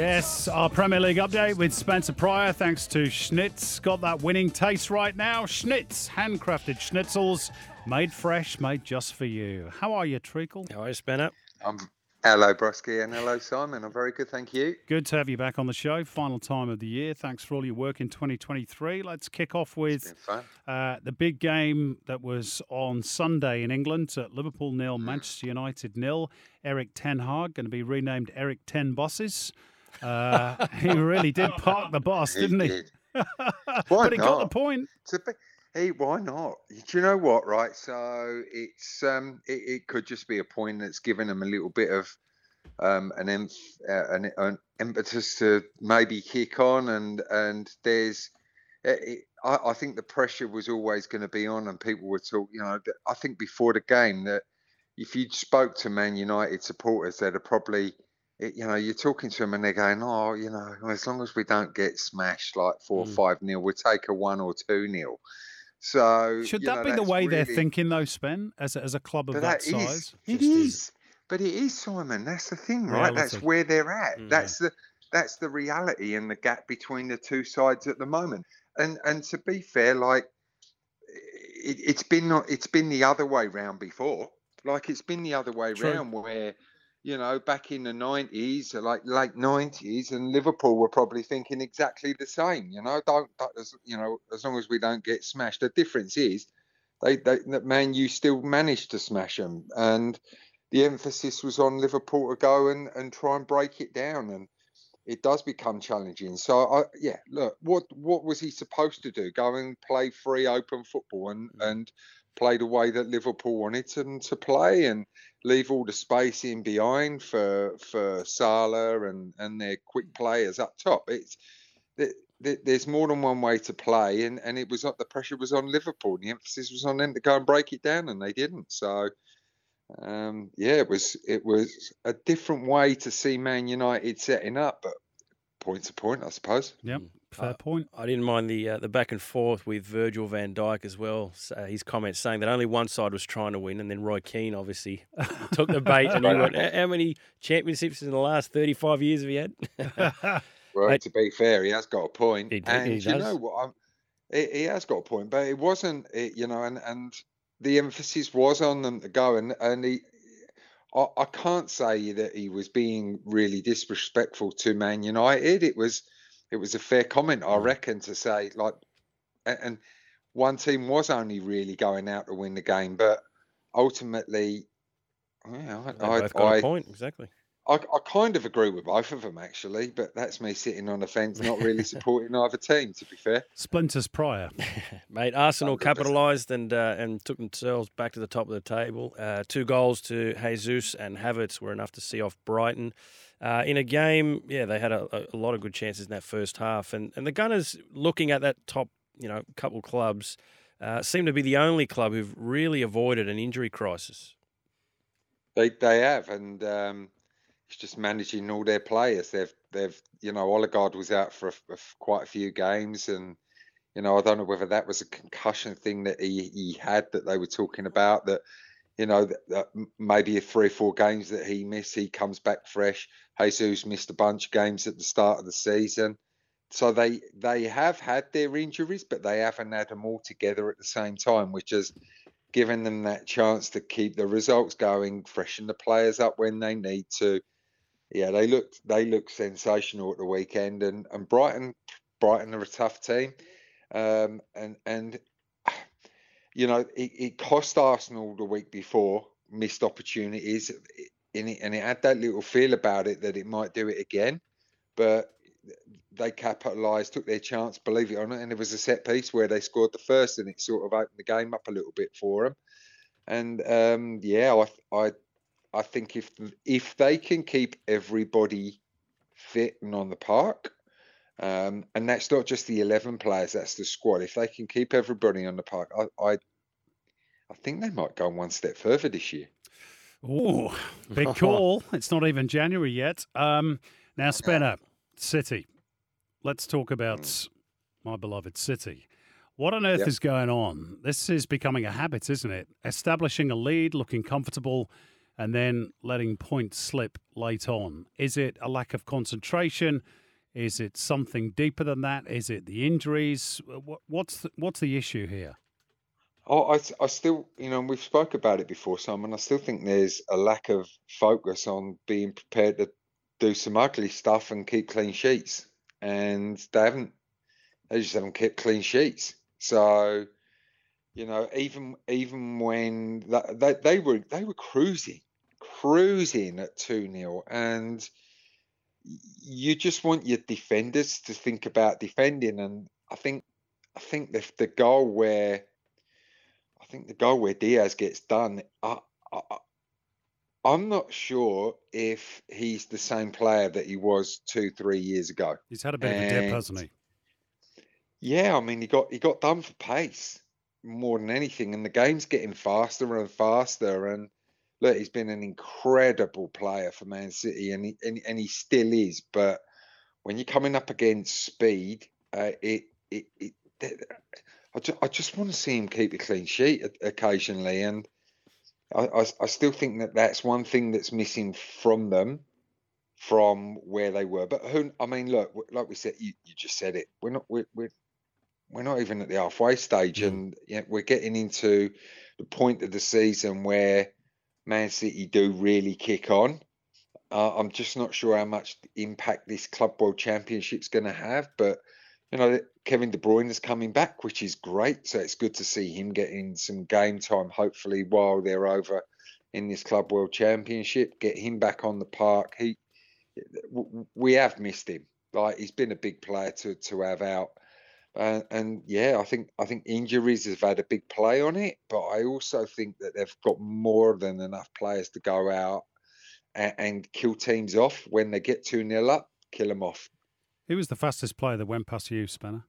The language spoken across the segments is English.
Yes, our Premier League update with Spencer Prior. Thanks to Schnitz. Got that winning taste right now. Schnitz, handcrafted schnitzels, made fresh, made just for you. How are you, Treacle? How are you, Spanner? Um, hello, Brusky, and hello, Simon. I'm very good, thank you. Good to have you back on the show. Final time of the year. Thanks for all your work in 2023. Let's kick off with uh, the big game that was on Sunday in England at Liverpool nil. Manchester United nil. Erik Ten Hag going to be renamed Eric Ten Bosses. Uh, he really did park the boss, didn't he? Did. but he got the point. Be, hey, why not? Do you know what? Right, so it's um, it, it, could just be a point that's given him a little bit of um, an, emph- uh, an, an impetus to maybe kick on, and and there's. Uh, it, I, I think the pressure was always going to be on, and people were talking. You know, I think before the game that if you spoke to Man United supporters, they'd have probably it, you know, you're talking to them and they're going, oh, you know, as long as we don't get smashed like four or mm. five nil, we'll take a one or two nil. So should that know, be the way really, they're thinking, though, Spen, as a, as a club of that, that size? Is, it is. is. but it is Simon. That's the thing, right? Reality. That's where they're at. Mm, that's the that's the reality and the gap between the two sides at the moment. And and to be fair, like it, has been it's been the other way round before. Like it's been the other way True. round where you know, back in the 90s, like late 90s, and Liverpool were probably thinking exactly the same. You know, don't, as, you know, as long as we don't get smashed. The difference is, they, they, that Man you still managed to smash them, and the emphasis was on Liverpool to go and, and try and break it down, and it does become challenging. So, I, yeah, look, what what was he supposed to do? Go and play free, open football, and mm. and play the way that Liverpool wanted them to play, and leave all the space in behind for for Salah and and their quick players up top. It's there's more than one way to play, and and it was the pressure was on Liverpool. The emphasis was on them to go and break it down, and they didn't. So. Um, yeah, it was it was a different way to see Man United setting up, but point to point, I suppose. Yep. Fair point. I didn't mind the uh, the back and forth with Virgil van Dijk as well. Uh, his comments saying that only one side was trying to win, and then Roy Keane obviously took the bait and he went, "How many championships in the last thirty five years have you had?" well, to be fair, he has got a point, he, and he you know what? I'm, he, he, has got a point, but it wasn't, it, you know, and and the emphasis was on them to go, and and he. I, I can't say that he was being really disrespectful to Man United. It was it was a fair comment, I mm. reckon, to say like, and one team was only really going out to win the game, but ultimately, yeah, I, I, I, a point exactly. I, I kind of agree with both of them actually, but that's me sitting on the fence, not really supporting either team. To be fair, splinters prior, mate. Arsenal capitalised and uh, and took themselves back to the top of the table. Uh, two goals to Jesus and Havertz were enough to see off Brighton. Uh, in a game, yeah, they had a, a, lot of good chances in that first half, and and the Gunners looking at that top, you know, couple clubs, uh, seem to be the only club who've really avoided an injury crisis. They they have, and um, it's just managing all their players. They've they've you know Odegaard was out for, a, quite a few games, and you know I don't know whether that was a concussion thing that he, he had that they were talking about that you know, that, that maybe three or four games that he missed, he comes back fresh. Jesus missed a bunch of games at the start of the season. So they they have had their injuries, but they haven't had them all together at the same time, which has given them that chance to keep the results going, freshen the players up when they need to. Yeah, they looked they looked sensational at the weekend, and and Brighton Brighton are a tough team, um, and and you know, it, it cost Arsenal the week before missed opportunities in it, and it had that little feel about it that it might do it again. But they capitalised, took their chance, believe it or not, and it was a set piece where they scored the first, and it sort of opened the game up a little bit for them. And um, yeah, I, I I think if if they can keep everybody fit and on the park, um, and that's not just the eleven players, that's the squad. If they can keep everybody on the park, I I, I think they might go one step further this year. Oh, big call! it's not even January yet. Um, now, Spencer, City. Let's talk about mm. my beloved City. What on earth yep. is going on? This is becoming a habit, isn't it? Establishing a lead, looking comfortable, and then letting points slip late on. Is it a lack of concentration? Is it something deeper than that? Is it the injuries? What's the, what's the issue here? Oh, I, I still, you know, we've spoke about it before, Simon. I still think there's a lack of focus on being prepared to do some ugly stuff and keep clean sheets, and they haven't. They just haven't kept clean sheets. So, you know, even even when they, they were they were cruising, cruising at two 0 and you just want your defenders to think about defending. And I think I think the the goal where I think the goal where Dias gets done, I, I, I'm not sure if he's the same player that he was two, three years ago. He's had a bit and, of a dip, hasn't he? Yeah, I mean, he got he got done for pace more than anything, and the game's getting faster and faster. And look, he's been an incredible player for Man City, and he, and, and he still is. But when you're coming up against speed, uh, it, it, it, I, just, I just want to see him keep a clean sheet occasionally, and I, I, I still think that that's one thing that's missing from them from where they were. But who? I mean, look, like we said, you, you just said it. We're not. We're, we're we're not even at the halfway stage, mm. and yeah, we're getting into the point of the season where Man City do really kick on. Uh, I'm just not sure how much impact this Club World Championship's going to have, but you know, Kevin De Bruyne is coming back, which is great. So it's good to see him getting some game time, hopefully, while they're over in this Club World Championship. Get him back on the park. He, we have missed him. Like he's been a big player to to have out. Uh, and yeah, I think I think injuries have had a big play on it, but I also think that they've got more than enough players to go out and, and kill teams off when they get two nil up, kill them off. Who was the fastest player that went past you, Spanner?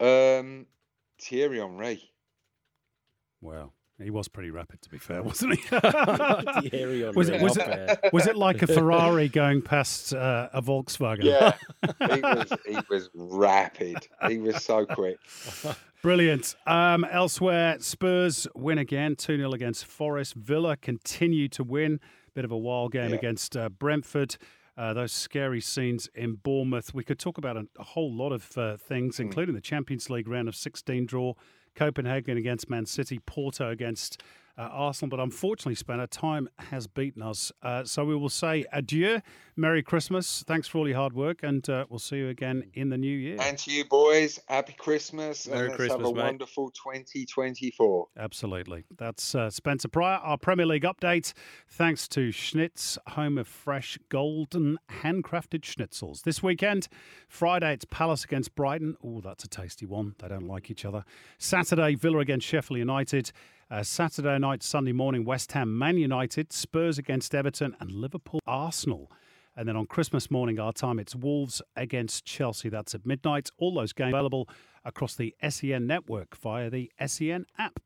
Um, Thierry Henry. Well, he was pretty rapid, to be fair, wasn't he? was, it, was, it, was it like a Ferrari going past uh, a Volkswagen? Yeah, he was, he was rapid. He was so quick. Brilliant. Um, elsewhere, Spurs win again, 2 0 against Forest. Villa continue to win. Bit of a wild game yeah. against uh, Brentford. Uh, those scary scenes in Bournemouth. We could talk about a, a whole lot of uh, things, mm. including the Champions League round of 16 draw Copenhagen against Man City, Porto against uh, Arsenal. But unfortunately, Spanner, time has beaten us. Uh, so we will say adieu. Merry Christmas. Thanks for all your hard work, and uh, we'll see you again in the new year. And to you, boys, happy Christmas. Merry and Christmas, have a mate. wonderful 2024. Absolutely. That's uh, Spencer Prior, our Premier League update. Thanks to Schnitz, home of fresh, golden, handcrafted schnitzels. This weekend, Friday, it's Palace against Brighton. Oh, that's a tasty one. They don't like each other. Saturday, Villa against Sheffield United. Uh, Saturday night, Sunday morning, West Ham, Man United, Spurs against Everton, and Liverpool, Arsenal. And then on Christmas morning, our time, it's Wolves against Chelsea. That's at midnight. All those games available across the SEN network via the SEN app.